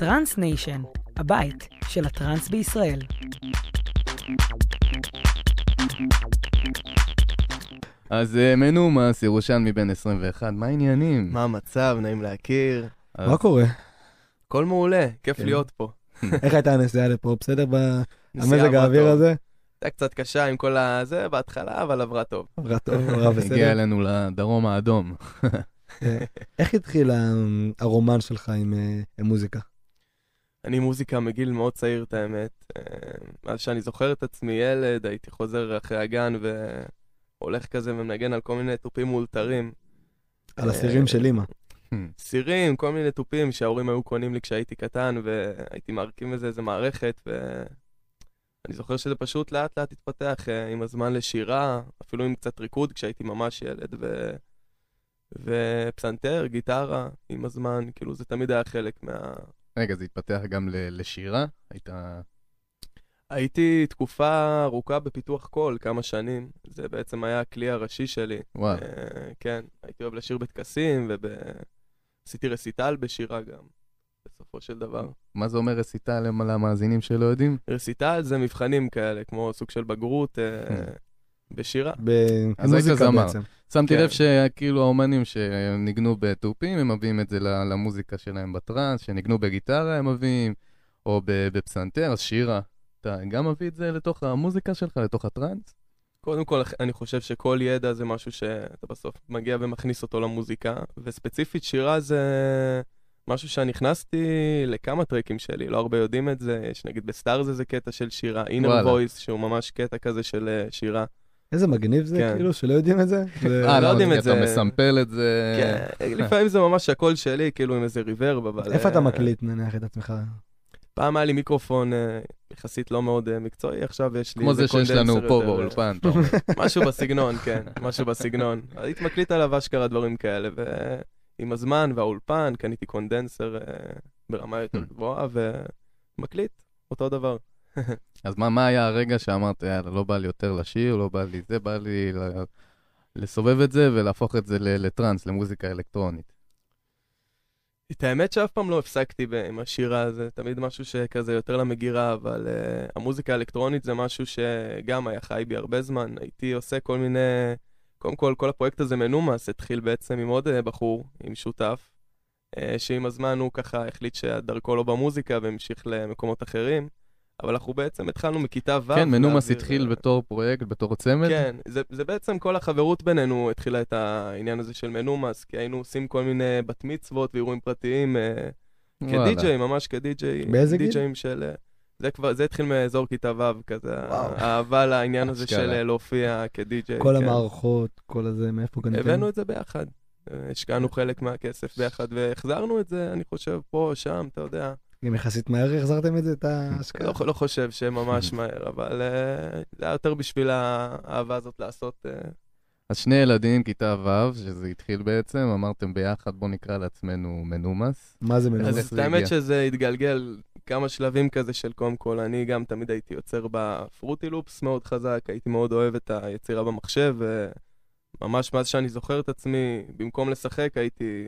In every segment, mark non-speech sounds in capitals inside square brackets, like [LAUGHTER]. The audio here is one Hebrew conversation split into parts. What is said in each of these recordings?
Trance Nation, הבית של הטרנס בישראל. אז אה, מנומס, ירושלמי בן 21, מה העניינים? מה המצב? נעים להכיר. אז- מה קורה? הכל מעולה, כיף כן. להיות פה. [LAUGHS] איך הייתה הנסיעה לפה? בסדר במזג האוויר. הזה? הייתה קצת קשה עם כל הזה בהתחלה, אבל עברה טוב. עברה טוב, עברה [LAUGHS] הגיע בסדר. אלינו לדרום האדום. [LAUGHS] אה, איך התחיל הרומן שלך עם אה, עם מוזיקה? אני מוזיקה מגיל מאוד צעיר, את האמת. אה, מאז שאני זוכר את עצמי ילד, הייתי חוזר אחרי הגן והולך כזה ומנגן על כל מיני תופים מאולתרים. על אה, הסירים של אימא. סירים, כל מיני תופים שההורים היו קונים לי כשהייתי קטן, והייתי מרכיב מזה איזה מערכת, ואני זוכר שזה פשוט לאט לאט התפתח אה, עם הזמן לשירה, אפילו עם קצת ריקוד כשהייתי ממש ילד, ו... ופסנתר, גיטרה, עם הזמן, כאילו זה תמיד היה חלק מה... רגע, זה התפתח גם ל- לשירה? הייתה... הייתי תקופה ארוכה בפיתוח קול, כמה שנים, זה בעצם היה הכלי הראשי שלי. וואו. אה, כן, הייתי אוהב לשיר בטקסים, ועשיתי רסיטל בשירה גם, בסופו של דבר. מה זה אומר רסיטל למ- למאזינים שלא יודעים? רסיטל זה מבחנים כאלה, כמו סוג של בגרות אה, Hmm. בשירה. אז היית במוזיקה. בעצם. שמתי כן. לב שכאילו האומנים שניגנו בתופים, הם מביאים את זה למוזיקה שלהם בטראנס, שניגנו בגיטרה הם מביאים, או בפסנתר, אז שירה. אתה גם מביא את זה לתוך המוזיקה שלך, לתוך הטראנס? קודם כל, אני חושב שכל ידע זה משהו שאתה בסוף מגיע ומכניס אותו למוזיקה, וספציפית שירה זה משהו שנכנסתי לכמה טרקים שלי, לא הרבה יודעים את זה, יש נגיד ב Stars איזה קטע של שירה, וואלה. voice, שהוא ממש קטע כזה של אה, שירה. איזה מגניב זה, כן. כאילו, שלא יודעים את זה? זה- לא אה, יודעים את זה. אתה מסמפל את זה. כן, לפעמים זה ממש הקול שלי, כאילו עם איזה ריברב, אבל... איפה אתה אה, מקליט, נניח, את עצמך? פעם היה לי מיקרופון אה, יחסית לא מאוד אה, מקצועי, עכשיו יש לי כמו זה שיש לנו פה אה, באולפן. משהו בסגנון, כן, משהו בסגנון. הייתי מקליט עליו אשכרה דברים כאלה, ועם הזמן והאולפן קניתי קונדנסר אה, ברמה יותר Hmm. גבוהה, ומקליט, אותו דבר. אז מה, מה היה הרגע שאמרת, יאללה, לא בא לי יותר לשיר, לא בא לי זה, בא לי לסובב את זה ולהפוך את זה לטראנס, למוזיקה אלקטרונית. את האמת שאף פעם לא הפסקתי עם השירה, זה תמיד משהו שכזה יותר למגירה, אבל uh, המוזיקה האלקטרונית זה משהו שגם היה חי בי הרבה זמן. הייתי עושה כל מיני... קודם כל, כל הפרויקט הזה מנומס התחיל בעצם עם עוד uh, בחור, עם שותף, uh, שעם הזמן הוא ככה החליט שדרכו לא במוזיקה והמשיך למקומות אחרים, אבל אנחנו בעצם התחלנו מכיתה ו'. כן, מנומס התחיל בתור פרויקט, בתור צמד. כן, זה, זה בעצם כל החברות בינינו התחילה את העניין הזה של מנומס, כי היינו עושים כל מיני בת מצוות ואירועים פרטיים אה. כדי-ג'יי, ממש כדי-ג'יי. באיזה גיל? די-ג'יים של... אה, זה כבר, זה התחיל מאזור כיתה ו', כזה. האהבה לעניין הזה. של אה, להופיע כדי-ג'יי. כל כן. המערכות, כל הזה, מאיפה גנבתם? הבאנו את זה ביחד. השקענו חלק מהכסף ביחד, והחזרנו את זה, אני חושב, פה, שם, אתה יודע. גם יחסית מהר החזרתם את זה, את ההשקעה? לא, לא חושב שממש [LAUGHS] מהר, אבל אה, זה היה יותר בשביל האהבה הזאת לעשות... אה, אז שני ילדים, כיתה ו', שזה התחיל בעצם, אמרתם ביחד, בוא נקרא לעצמנו מנומס. מה זה מנומס? אז את האמת? שזה התגלגל כמה שלבים כזה של קודם כל, אני גם תמיד הייתי יוצר בפרוטי לופס מאוד חזק, הייתי מאוד אוהב את היצירה במחשב, וממש מאז שאני זוכר את עצמי, במקום לשחק הייתי,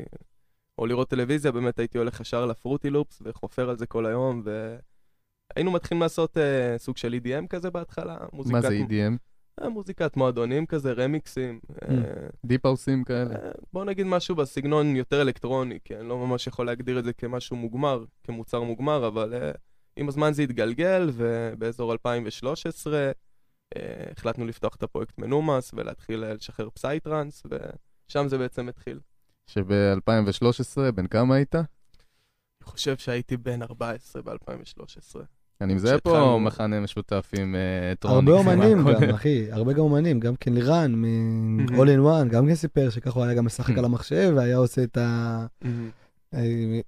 או לראות טלוויזיה, באמת הייתי הולך ישר לפרוטי לופס וחופר על זה כל היום, והיינו מתחילים לעשות uh, סוג של EDM כזה בהתחלה, מוזיקת, מה זה EDM? אה, מוזיקת מועדונים כזה, רמיקסים. אה, דיפ האוסים כאלה? אה, בוא נגיד משהו בסגנון יותר אלקטרוני, כי אני לא ממש יכול להגדיר את זה כמשהו מוגמר, כמוצר מוגמר, אבל uh, עם הזמן זה התגלגל, ובאזור 2013 אה, החלטנו לפתוח את הפרויקט מנומס ולהתחיל uh, לשחרר פסייטרנס, ושם זה בעצם התחיל. שב-2013, בן כמה היית? אני חושב שהייתי בן 14 ב-2013. אני מזהה פה מכנה משותף עם אה, טרוניק. הרבה [LAUGHS] אומנים. גם, אחי, הרבה גם אומנים, גם כן לירן מ-all in one, גם כן סיפר שככה הוא היה גם משחק על המחשב והיה עושה את ה...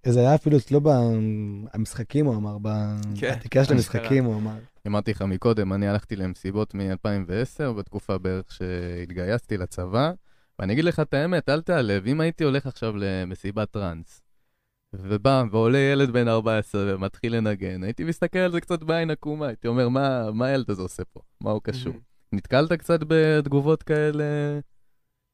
זה היה אפילו אצלו במשחקים, הוא אמר, כן, בתיקייה של. המשחקים, הוא אמר. אמרתי לך מקודם, אני הלכתי למסיבות מ-2010, בתקופה בערך שהתגייסתי לצבא, ואני אגיד לך את האמת, אל תיעלב, אם הייתי הולך עכשיו למסיבת טראנס, ובא ועולה ילד בן 14 ומתחיל לנגן, הייתי מסתכל על זה קצת בעין עקומה, הייתי אומר, מה, מה הילד הזה עושה פה? מה הוא קשור? נתקלת קצת בתגובות כאלה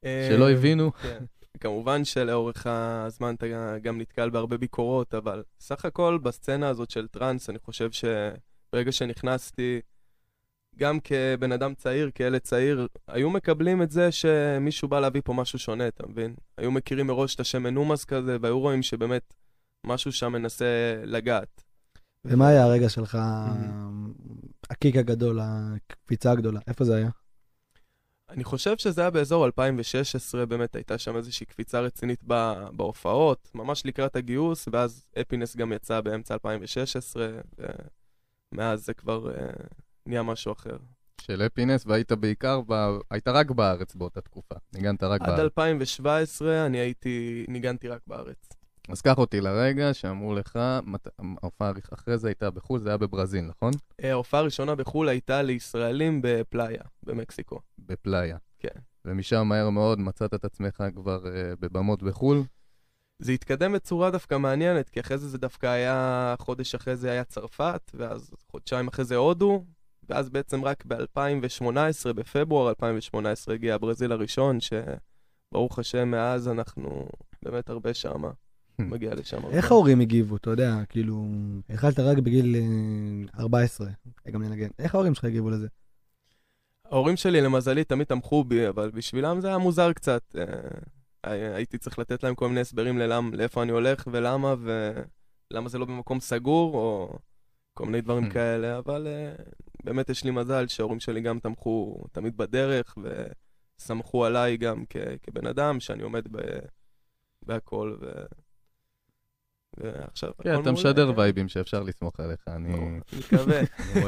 אה, שלא הבינו? כן. כמובן שלאורך הזמן אתה גם נתקל בהרבה ביקורות, אבל סך הכל בסצנה הזאת של טראנס, אני חושב שברגע שנכנסתי, גם כבן אדם צעיר, כילד צעיר, היו מקבלים את זה שמישהו בא להביא פה משהו שונה, אתה מבין? היו מכירים מראש את השם מנומס כזה, והיו רואים שבאמת משהו שם מנסה לגעת. ומה היה הרגע שלך, הקיק הגדול, הקפיצה הגדולה? איפה זה היה? אני חושב שזה היה באזור 2016, באמת הייתה שם איזושהי קפיצה רצינית בהופעות, ממש לקראת הגיוס, ואז אפינס גם יצא באמצע 2016, ומאז זה כבר uh, נהיה משהו אחר. של אפינס, והיית בעיקר, ב... היית רק בארץ באותה תקופה, ניגנת רק עד בארץ. עד 2017 אני הייתי, ניגנתי רק בארץ. אז קח אותי לרגע שאמרו לך, מת... ההופעה אחרי זה הייתה בחו"ל, זה היה בברזיל, נכון? אה, ההופעה הראשונה בחו"ל הייתה לישראלים בפלאיה, במקסיקו. בפלאיה. כן. ומשם מהר מאוד מצאת את עצמך כבר uh, בבמות בחו"ל. זה התקדם בצורה דווקא מעניינת, כי אחרי זה זה דווקא היה, חודש אחרי זה היה צרפת, ואז חודשיים אחרי זה הודו, ואז בעצם רק ב-2018, בפברואר 2018, הגיע הברזיל הראשון, שברוך השם, מאז אנחנו באמת הרבה שמה. מגיע לשם. איך ההורים הגיבו, אתה יודע, כאילו, התחלת רק בגיל 14, גם לנגן. איך ההורים שלך הגיבו לזה? ההורים שלי, למזלי, תמיד תמכו בי, אבל בשבילם זה היה מוזר קצת. הייתי צריך לתת להם כל מיני הסברים ללמ, לאיפה אני הולך ולמה, ולמה זה לא במקום סגור, או כל מיני דברים כאלה, אבל באמת יש לי מזל שההורים שלי גם תמכו תמיד בדרך, וסמכו עליי גם כבן אדם, שאני עומד בהכל, ו... ועכשיו... כן, אתה משדר וייבים שאפשר לסמוך עליך, אני... מקווה.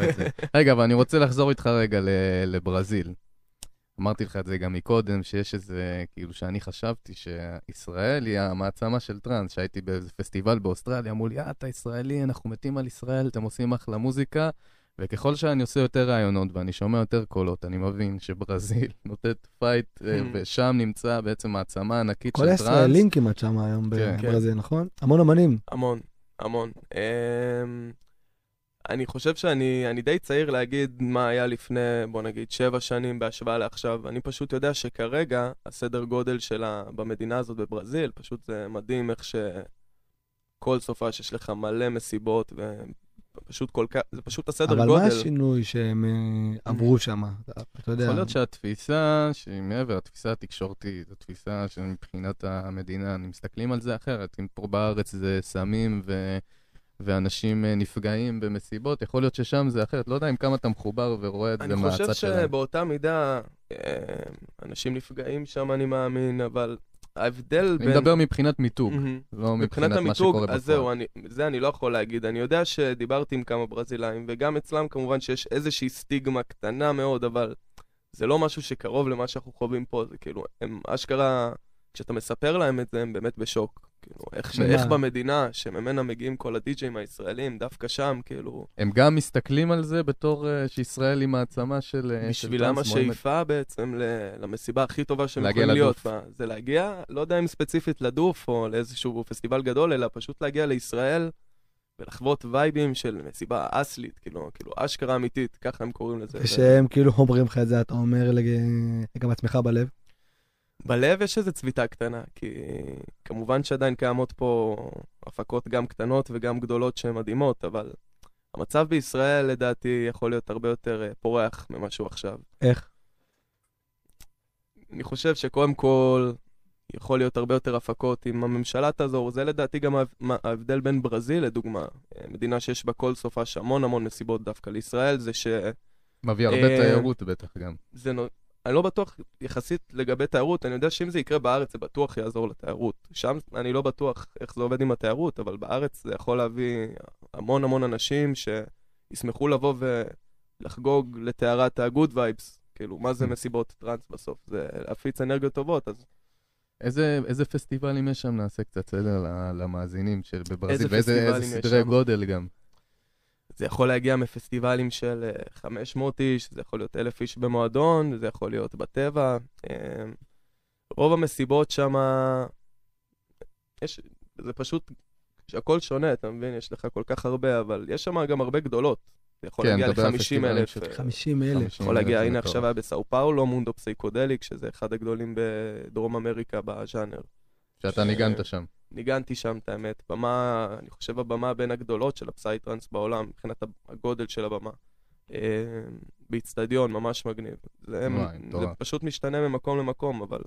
[LAUGHS] רגע, אבל אני רוצה לחזור איתך רגע לברזיל. אמרתי לך את זה גם מקודם, שיש איזה, כאילו שאני חשבתי שישראל היא המעצמה של טראנס, שהייתי באיזה פסטיבל באוסטרליה, אמרו לי, אה, אתה ישראלי, אנחנו מתים על ישראל, אתם עושים אחלה מוזיקה, וככל שאני עושה יותר רעיונות ואני שומע יותר קולות, אני מבין שברזיל [LAUGHS] נותנת fight, ושם נמצא בעצם מעצמה ענקית של טראנס. כל הישראלים כמעט שם היום בברזיל, נכון? המון אמנים. המון, המון. אני חושב שאני די צעיר להגיד מה היה לפני, בוא נגיד, שבע שנים בהשוואה לעכשיו. אני פשוט יודע שכרגע הסדר גודל שלה במדינה הזאת בברזיל, פשוט זה מדהים איך שכל סופה שיש לך מלא מסיבות, ופשוט כל כך, זה פשוט הסדר אבל גודל. אבל מה השינוי שהם עברו שם? אתה יודע. יכול להיות שהתפיסה, שהיא מעבר, התפיסה התקשורתית, התפיסה שמבחינת המדינה, אני מסתכלים על זה אחרת. אם פה בארץ זה סמים ו... ואנשים נפגעים במסיבות, יכול להיות ששם זה אחרת. לא יודע אם כמה אתה מחובר ורואה את זה מהצד שלהם. אני חושב שבאותה מידה אנשים נפגעים שם, אני מאמין, אבל ההבדל אני בין... אני מדבר מבחינת מיתוג, mm-hmm. לא מבחינת, מבחינת מה שקורה בפועל. אז זהו, אני, זה אני לא יכול להגיד. אני יודע שדיברתי עם כמה ברזילאים, וגם אצלם כמובן שיש איזושהי סטיגמה קטנה מאוד, אבל זה לא משהו שקרוב למה שאנחנו חווים פה. זה כאילו, הם אשכרה, כשאתה מספר להם את זה, הם באמת בשוק. כאילו, איך, איך במדינה שממנה מגיעים כל הדי-ג'אים הישראלים, דווקא שם, כאילו... הם גם מסתכלים על זה בתור uh, שישראל היא מעצמה של... בשבילם השאיפה בעצם למסיבה הכי טובה שהם יכולים להיות בה. זה להגיע, לא יודע אם ספציפית לדוף או לאיזשהו פסטיבל גדול, אלא פשוט להגיע לישראל ולחוות וייבים של מסיבה אסלית, כאילו, כאילו אשכרה אמיתית, ככה הם קוראים לזה. כשהם כאילו אומרים לך את זה, אתה אומר גם עצמך בלב? בלב יש איזו צביטה קטנה, כי כמובן שעדיין קיימות פה הפקות גם קטנות וגם גדולות שהן מדהימות, אבל המצב בישראל לדעתי יכול להיות הרבה יותר פורח ממה שהוא עכשיו. איך? אני חושב שקודם כל יכול להיות הרבה יותר הפקות אם הממשלה תעזור. זה לדעתי גם ההבדל בין ברזיל, לדוגמה, מדינה שיש בה כל סופש המון המון מסיבות דווקא לישראל, זה ש... מביא הרבה תיירות בטח גם. זה אני לא בטוח יחסית לגבי תיירות, אני יודע שאם זה יקרה בארץ זה בטוח יעזור לתיירות. שם אני לא בטוח איך זה עובד עם התיירות, אבל בארץ זה יכול להביא המון המון אנשים שישמחו לבוא ולחגוג לטהרת ה-good vibes. כאילו, מה זה מסיבות טראנס בסוף? זה להפיץ אנרגיות טובות, אז... איזה, איזה פסטיבלים יש שם? נעשה קצת סדר למאזינים של בברזיל, איזה ואיזה סדרי גודל גם. זה יכול להגיע מפסטיבלים של 500 איש, זה יכול להיות 1,000 איש במועדון, זה יכול להיות בטבע. רוב המסיבות שם, יש, זה פשוט, הכל שונה, אתה מבין? יש לך כל כך הרבה, אבל יש שם גם הרבה גדולות. זה יכול כן, להגיע ל-50 אלף. 50 אלף. יכול להגיע, הנה עכשיו היה בסאו פאולו, Mundo Psychedelic, שזה אחד הגדולים בדרום אמריקה בז'אנר. שאתה ש- ניגנת שם. ניגנתי שם, את האמת. במה, אני חושב הבמה בין הגדולות של הפסייטרנס בעולם, מבחינת הגודל של הבמה. אה, באיצטדיון, ממש מגניב. זה, וואי, זה. פשוט משתנה ממקום למקום, אבל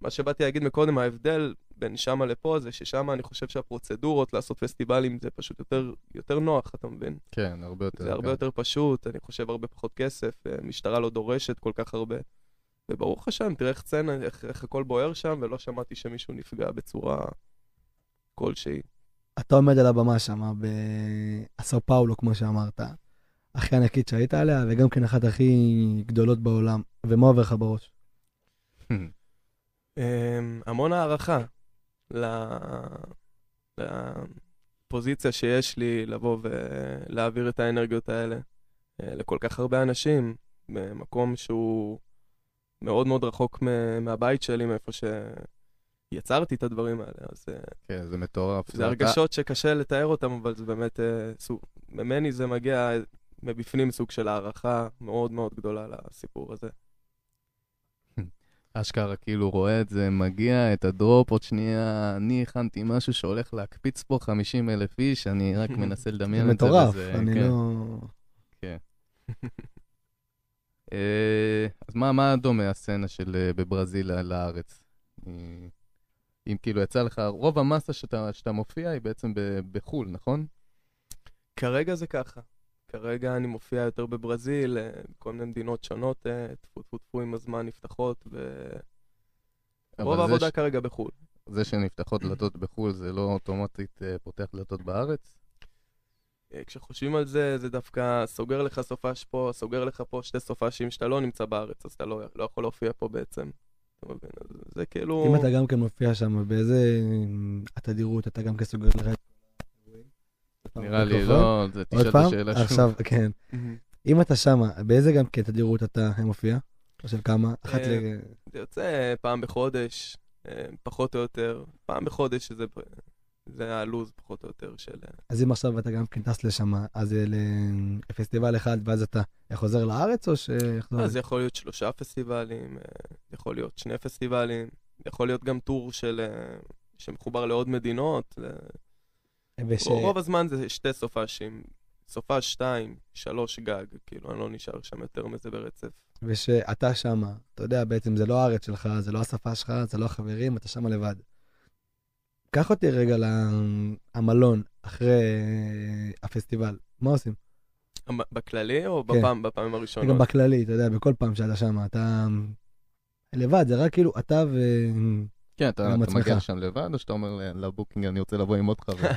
מה שבאתי להגיד מקודם, ההבדל בין שמה לפה זה ששם אני חושב שהפרוצדורות לעשות פסטיבלים זה פשוט יותר, יותר נוח, אתה מבין? כן, הרבה יותר. זה הרבה קל. יותר פשוט, אני חושב הרבה פחות כסף, אה, משטרה לא דורשת כל כך הרבה. וברוך השם, תראה איך סצנה, איך, איך הכל בוער שם, ולא שמעתי שמישהו נפגע בצורה כלשהי. אתה עומד על הבמה שם, בסאו פאולו, כמו שאמרת. הכי ענקית שהיית עליה, וגם כן אחת הכי גדולות בעולם. ומה עובר לך בראש? [LAUGHS] אמ, המון הערכה. לפוזיציה שיש לי לבוא ולהעביר את האנרגיות האלה אה, לכל כך הרבה אנשים, במקום שהוא מאוד מאוד רחוק מהבית שלי, מאיפה שיצרתי את הדברים האלה. אז אה, כן, זה מטורף. זה הרגשות שקשה לתאר אותם, אבל זה באמת, אה, סוג, ממני זה מגיע מבפנים סוג של הערכה מאוד מאוד גדולה לסיפור הזה. [LAUGHS] אשכרה כאילו רואה את זה, מגיע את הדרופ, עוד שנייה, אני הכנתי משהו שהולך להקפיץ פה 50 אלף איש, אני רק [LAUGHS] מנסה זה לדמיין את זה. מטורף, וזה- אני כן. לא... אה, אז מה, מה דומה הסצנה של אה, בברזיל לארץ? אה, אם כאילו יצא לך, רוב המסה שאתה, שאתה מופיע היא בעצם ב- בחו"ל, נכון? כרגע זה ככה. כרגע אני מופיע יותר בברזיל, אה, בכל מיני מדינות שונות, אה, טפו טפו טפו עם הזמן נפתחות, ורוב העבודה ש- כרגע בחו"ל. זה שנפתחות דלתות בחו"ל זה לא אוטומטית אה, פותח דלתות בארץ? אה, כשחושבים על זה, זה דווקא סוגר לך סופש פה, סוגר לך פה שתי סופשים שאתה לא נמצא בארץ, אז אתה לא, לא יכול להופיע פה בעצם. אתה מבין? אז זה כאילו... אם אתה גם כן מופיע שם, באיזה התדירות אתה גם כן סוגר לך את... נראה לי? לא, זה תשאל את? השאלה שוב. עכשיו, כן. אם אתה שם, באיזה גם כן תדירות אתה מופיע? או של כמה? אחת אה, ל... זה יוצא פעם בחודש, אה, פחות או יותר. פעם בחודש שזה... זה הלו"ז פחות או יותר של... אה, אז אם עכשיו אתה גם כן טס לשם, אז זה לפסטיבל אחד, ואז אתה חוזר לארץ, או שיחזור? אז יכול להיות שלושה פסטיבלים, אה, יכול להיות שני פסטיבלים, יכול להיות גם טור של... אה, שמחובר לעוד מדינות. וש... רוב הזמן זה שתי סופשים. סופש שתיים, שלוש גג, כאילו, אני לא נשאר שם יותר מזה ברצף. ושאתה שם, אתה יודע, בעצם זה לא הארץ שלך, זה לא השפה שלך, זה לא החברים, אתה שם לבד. קח אותי רגע למלון אחרי הפסטיבל, מה עושים? בכללי או כן. בפעם, בפעמים הראשונות? גם בכללי, אתה יודע, בכל פעם שאתה שם, אתה לבד, זה רק כאילו אתה ו... כן, אתה אתה. מגיע לשם לבד, או שאתה אומר לבוקינג, אני רוצה לבוא עם עוד חבר?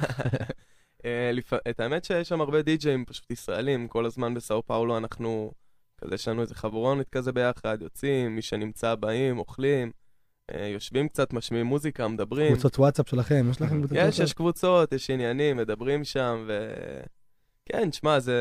[LAUGHS] אה, את האמת שיש שם הרבה די-ג'אים פשוט ישראלים, כל הזמן בסאו פאולו אנחנו, כזה יש לנו איזה חברונת כזה ביחד, יוצאים, מי שנמצא באים, אוכלים, יושבים קצת, משמיעים מוזיקה, מדברים. קבוצות וואטסאפ שלכם, יש לכם קבוצות יש, וואטסאפ? יש קבוצות, יש עניינים, מדברים שם, ו... כן, שמע, זה...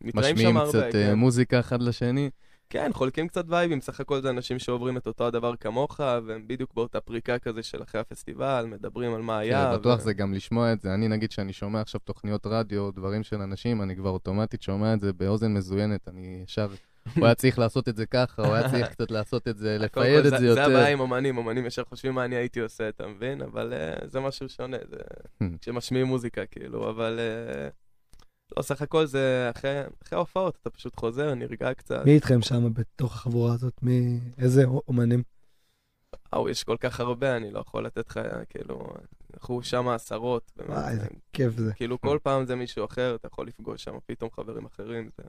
מתראים משמיעים שם הרבה, קצת אה, כן. מוזיקה אחד לשני. כן, חולקים קצת וייבים, סך הכל זה אנשים שעוברים את אותו הדבר כמוך, והם בדיוק באותה פריקה כזה של אחרי הפסטיבל, מדברים על מה היה. כן, בטוח ו- זה גם לשמוע את זה. אני נגיד שאני שומע עכשיו תוכניות רדיו, דברים של אנשים, אני כבר אוטומטית שומע את זה באוזן מזוינת. אני ישר, [LAUGHS] הוא היה צריך לעשות את זה ככה, הוא היה צריך [LAUGHS] קצת לעשות את זה, לפייד את זה- יותר. זה הבעיה עם אומנים, אומנים ישר חושבים מה אני הייתי עושה, אתה מבין? אבל uh, זה משהו שונה, זה. [LAUGHS] כשמשמיעים מוזיקה, כאילו, אבל... Uh, לא, סך הכל זה אחרי אחרי ההופעות, אתה פשוט חוזר, נרגע קצת. מי איתכם שם בתוך החבורה הזאת? מי... איזה אומנים? וואו, יש כל כך הרבה, אני לא יכול לתת לך, כאילו, אנחנו שם עשרות. וואי, איזה זה- כיף זה. כאילו, כל פעם זה מישהו אחר, אתה יכול לפגוש שם פתאום חברים אחרים. זה...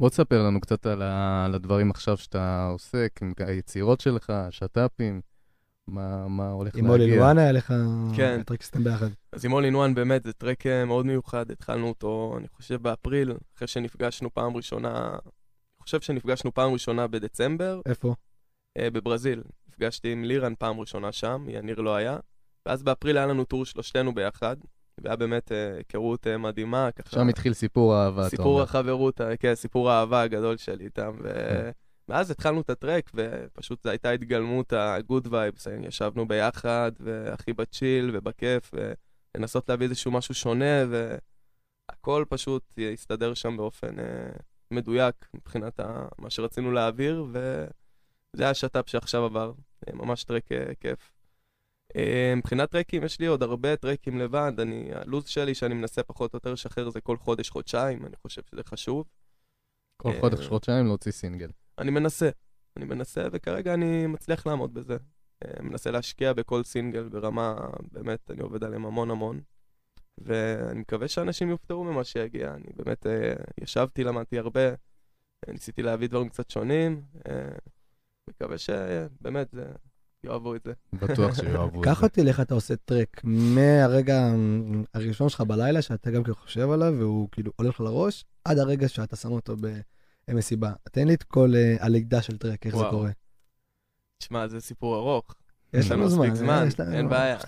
בוא תספר לנו קצת על, ה... על הדברים עכשיו שאתה עוסק, עם היצירות שלך, שת"פים, מה, מה הולך עם אולי להגיע. לואנה היה לך כן. טרקסטים ביחד. אז עם in One באמת זה טרק אה, מאוד מיוחד, התחלנו אותו, אני חושב, באפריל, אחרי שנפגשנו פעם ראשונה, אני חושב שנפגשנו פעם ראשונה בדצמבר, איפה? אה, בברזיל. נפגשתי עם לירן פעם ראשונה שם, יניר לא היה, ואז באפריל היה לנו טור שלושתנו ביחד, והיה באמת אה, היכרות אה, מדהימה, ככה... שם התחיל סיפור האהבה, סיפור. החברות, ה- כן, סיפור האהבה הגדול שלי איתם, כן. ו... ואז התחלנו את הטרק, ופשוט זו הייתה התגלמות ה-good vibes, ישבנו ביחד, והכי בצ'יל ובכיף, ולנסות להביא איזשהו משהו שונה, והכל פשוט הסתדר שם באופן אה, מדויק מבחינת ה... מה שרצינו להעביר, וזה השת"פ שעכשיו עבר. אה, ממש טרק אה, כיף. אה, מבחינת טרקים, יש לי עוד הרבה טרקים לבד, אני, הלו"ז שלי שאני מנסה פחות או יותר לשחרר זה כל חודש, חודשיים, אני חושב שזה חשוב. כל אה, חודש, חודשיים להוציא סינגל. אני מנסה, אני מנסה, וכרגע אני מצליח לעמוד בזה. אה, מנסה להשקיע בכל סינגל ברמה, באמת, אני עובד עליהם המון המון. ואני מקווה שאנשים יופתעו ממה שיגיע. אני באמת אה, ישבתי, למדתי הרבה, ניסיתי להביא דברים קצת שונים. אה, מקווה שבאמת זה, יאהבו את זה. בטוח שיאהבו את קח זה. אותי לאיך אתה עושה טרק מהרגע הראשון שלך בלילה, שאתה גם כן חושב עליו, והוא כאילו עולה לך לראש, עד הרגע שאתה שם אותו במסיבה. תן לי את כל אה, הלידה של טרק, איך זה. קורה. תשמע, זה סיפור ארוך. יש לנו מספיק זמן, אה, יש לנו- אין בעיה.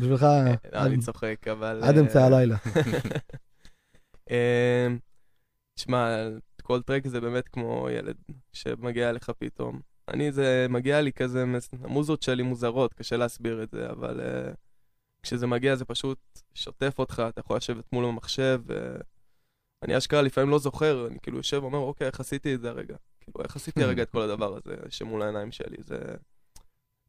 בשבילך, אה, עד- אני צוחק, אבל... עד אה, אמצע הלילה. [LAUGHS] תשמע, כל טרק זה באמת כמו ילד שמגיע אליך פתאום. אני, זה מגיע לי כזה, המוזות שלי מוזרות, קשה להסביר את זה, אבל uh, כשזה מגיע זה פשוט שוטף אותך, אתה יכול לשבת מול המחשב, ואני אשכרה לפעמים לא זוכר, אני כאילו יושב ואומר, אוקיי, איך עשיתי את זה הרגע? כאילו, איך עשיתי [LAUGHS] הרגע את כל הדבר הזה שמול העיניים שלי? זה...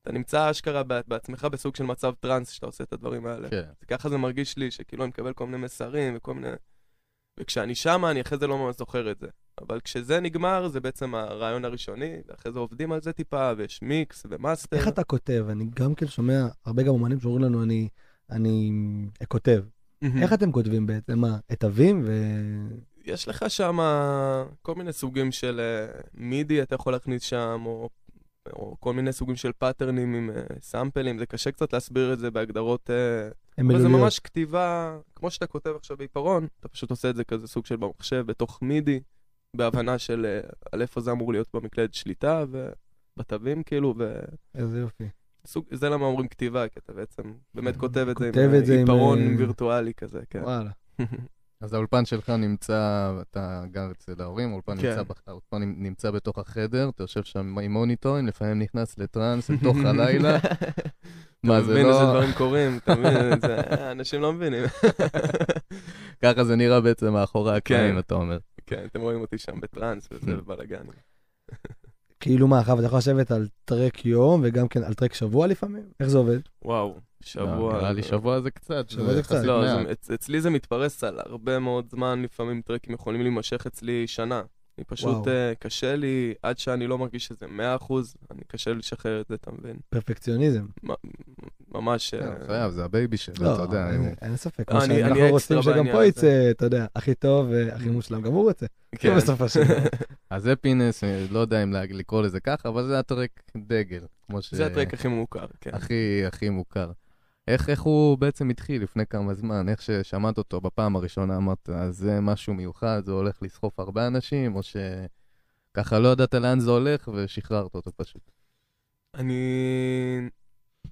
אתה נמצא אשכרה בעצמך בסוג של מצב טראנס כשאתה עושה את הדברים האלה. כן. זה ככה זה מרגיש לי, שכאילו אני מקבל כל מיני מסרים וכל מיני... וכשאני שמה, אני אחרי זה לא ממש זוכר את זה. אבל כשזה נגמר, זה בעצם הרעיון הראשוני, ואחרי זה עובדים על זה טיפה, ויש mix ו master. איך אתה כותב? אני גם כן שומע הרבה גם אומנים שאומרים לנו, אני, אני כותב. מהמם. איך אתם כותבים בעצם? מה, את ו... יש לך שם כל מיני סוגים של אה, MIDI, אתה יכול להכניס שם, או, או כל מיני סוגים של פאטרנים עם אה, סאמפלים, זה קשה קצת להסביר את זה בהגדרות אה, הם אבל זה. ממש כתיבה, כמו שאתה כותב עכשיו בעיפרון, אתה פשוט עושה את זה כזה סוג של במחשב, בתוך MIDI, בהבנה של אה, על איפה זה אמור להיות במקלדת שליטה, ובתווים כאילו, איזה יופי. וזה למה אומרים כתיבה, כי אתה בעצם באמת כותב את זה כותב עם את זה אה, עם, עיפרון אה, וירטואלי כזה, כן. וואלה. [LAUGHS] אז האולפן שלך נמצא, אתה גר אצל ההורים, האולפן כן. נמצא, בח- האולפן נמצא בתוך החדר, אתה יושב שם עם מוניטורים, לפעמים נכנס לטראנס לתוך [LAUGHS] הלילה. מה, אתה זה מבין לא- איזה דברים קורים, אתה מבין, זה- אה, אנשים לא מבינים. [LAUGHS] ככה זה נראה בעצם מאחורי הקלעים, כן. אתה אומר. כן, אתם רואים אותי שם בטראנס וזה. בבלאגן. כאילו מה, אחר אתה יכול לשבת על טרק יום וגם כן על טרק שבוע לפעמים? איך זה עובד? וואו, שבוע. לא, נראה לי שבוע זה קצת. שבוע זה קצת. יחסית לא, אצלי זה מתפרס על הרבה מאוד זמן, לפעמים טרקים יכולים להימשך אצלי שנה. אני פשוט, uh, קשה לי, עד שאני לא מרגיש שזה 100%, אני קשה לי לשחרר את זה, אתה מבין? פרפקציוניזם. ממש... כן, אה, חייב, זה ה baby שלו, לא, אתה יודע. אין- ספק. לא, כמו שאנחנו רוצים שגם פה. יצא, אתה יודע, הכי טוב והכי מושלם. גם הוא רוצה. כן. [LAUGHS] בסופו של דבר. [LAUGHS] אז זה פינס, אה, לא יודע אם לקרוא לזה ככה, אבל זה הטרק דגל. זה הטרק הכי מוכר, כן. הכי, הכי מוכר. איך, איך הוא בעצם התחיל לפני כמה זמן? איך ששמעת אותו בפעם הראשונה אמרת, אז זה משהו מיוחד, זה הולך לסחוף הרבה אנשים, או שככה לא ידעת לאן זה הולך ושחררת אותו פשוט? אני...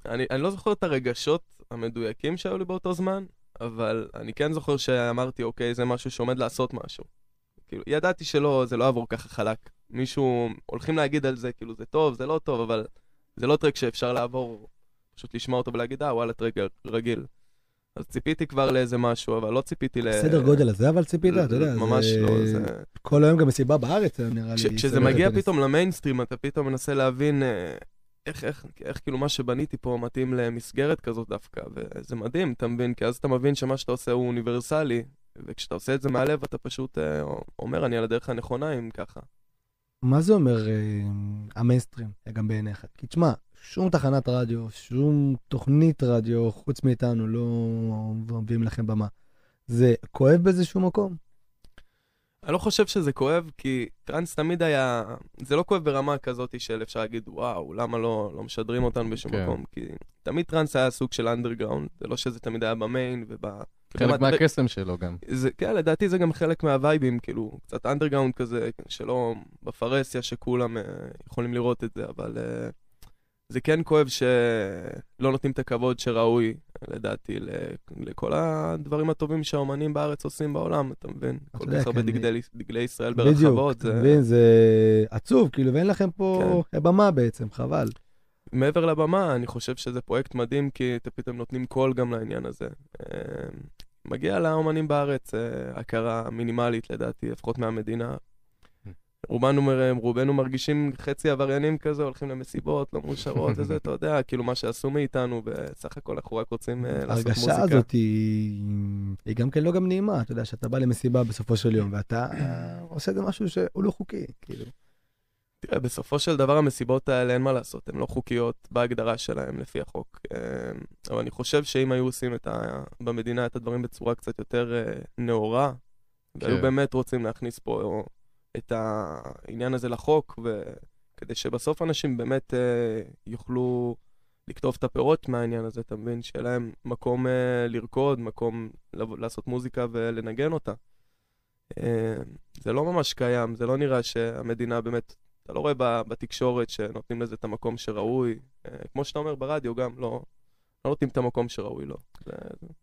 אני, אני לא זוכר את הרגשות המדויקים שהיו לי באותו זמן, אבל אני כן זוכר שאמרתי, אוקיי, זה משהו שעומד לעשות משהו. כאילו, ידעתי שלא, זה לא יעבור ככה חלק. מישהו, הולכים להגיד על זה, כאילו, זה טוב, זה לא טוב, אבל זה לא טרק שאפשר לעבור, פשוט לשמוע אותו ולהגיד, אה, וואלה, טרק רגיל. אז ציפיתי כבר לאיזה משהו, אבל לא ציפיתי ל... סדר גודל הזה, אבל ציפית, אתה יודע. ממש לא, זה... כל היום גם מסיבה בארץ, נראה לי. כש, כשזה מגיע. פתאום למיינסטרים, אתה פתאום מנסה להבין אה, איך, איך, איך כאילו מה שבניתי פה מתאים למסגרת כזאת דווקא, וזה מדהים, אתה מבין? כי אז אתה מבין שמה שאתה עושה הוא אוניברסלי, וכשאתה עושה את זה מהלב, אתה פשוט אה, אומר, אני על הדרך הנכונה אם ככה. מה זה אומר אה, המיינסטרים, גם בעיניך? כי תשמע, שום תחנת רדיו, שום תוכנית רדיו, חוץ מאיתנו, לא מביאים לכם במה. זה כואב באיזשהו מקום? אני לא חושב שזה כואב, כי טראנס תמיד היה... זה לא כואב ברמה כזאת של אפשר להגיד, וואו, למה לא, לא משדרים אותנו בשום כן. מקום? כי תמיד טראנס היה סוג של אנדרגראונד, זה לא שזה תמיד היה ב main וב... חלק וגם- מהקסם שלו גם. זה, כן, לדעתי זה גם חלק מהווייבים, כאילו, קצת אנדרגראונד כזה, שלא בפרהסיה שכולם אה, יכולים לראות את זה, אבל אה, זה כן כואב שלא נותנים את הכבוד שראוי, לדעתי, לכל הדברים הטובים שהאומנים בארץ עושים בעולם, אתה מבין? כל כך הרבה כן, דגלי, דגלי ישראל בדיוק, ברחבות, אתה זה... מבין, זה עצוב, כאילו, ואין לכם פה במה בעצם, חבל. מעבר לבמה, אני חושב שזה פרויקט מדהים, כי אתם פתאום נותנים קול גם לעניין הזה. אה, מגיע לאומנים בארץ אה, הכרה מינימלית, לדעתי, לפחות מהמדינה. רובנו, רובנו מרגישים חצי עבריינים כזה, הולכים למסיבות, לא מאושרות וזה, אתה יודע, כאילו מה שעשו מאיתנו, בסך הכל אנחנו רק רוצים אה, לעשות מוזיקה. ההרגשה הזאת היא, היא גם כן לא גם נעימה, אתה יודע, שאתה בא למסיבה בסופו של יום, ואתה אה, עושה איזה משהו שהוא לא חוקי, כאילו. תראה, בסופו של דבר המסיבות האלה, אין מה לעשות, הן לא חוקיות בהגדרה שלהן לפי החוק. אה, אבל אני חושב שאם היו עושים את ה... במדינה את הדברים בצורה קצת יותר נאורה, והיו כן. באמת רוצים להכניס פה את העניין הזה לחוק, וכדי שבסוף אנשים באמת אה, יוכלו לקטוף את הפירות מהעניין הזה, אתה מבין? שיהיה להם מקום אה, לרקוד, מקום לבוא- לעשות מוזיקה ולנגן אותה. אה, זה לא ממש קיים, זה לא נראה שהמדינה באמת, אתה לא רואה בתקשורת שנותנים לזה את המקום שראוי. אה, כמו שאתה אומר ברדיו גם, לא, לא נותנים את המקום שראוי לו. זה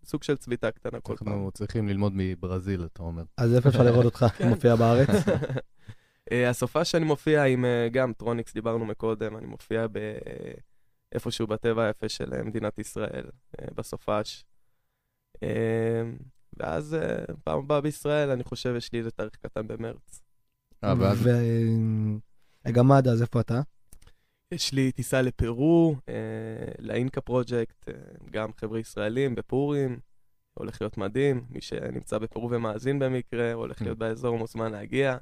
סוג של צביטה קטנה כל פעם. אנחנו צריכים ללמוד מברזיל, אתה אומר. אז איפה אפשר לראות אותך כן. מופיע בארץ? [LAUGHS] אה, הסופה שאני מופיע עם אה, גם טרוניקס, דיברנו מקודם, אני מופיע ב... איפשהו בטבע היפה של אה, מדינת ישראל, בסופש. אה, ואז פעם הבאה בישראל, אני חושב, יש לי איזה תאריך קטן במרץ. אה, ואז וגם עד אז, איפה אתה? יש לי טיסה לפרו, אה, לאינקה פרויקט, אה, גם חבר'ה ישראלים בפורים, הולך להיות מדהים, מי שנמצא בפרו ומאזין במקרה, הולך להיות באזור מוזמן להגיע.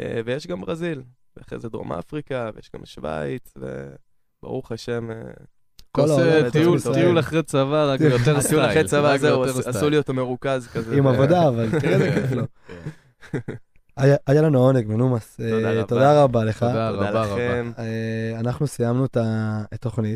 אה, ויש גם ברזיל, ואחרי זה דרום אפריקה, ויש גם שווייץ, וברוך השם, אה, כל העולם טיול-. טיול אחרי צבא, רק יותר סטייל. הטיול אחרי צבא, זהו. עשו לי אותו מרוכז כזה. עם עבודה, אבל תראה איזה כיף לו. היה היה לנו עונג, מנומס. אה, תודה רבה. תודה רבה לך. תודה תודה רבה רבה. לכם. אה, אנחנו סיימנו את התוכנית.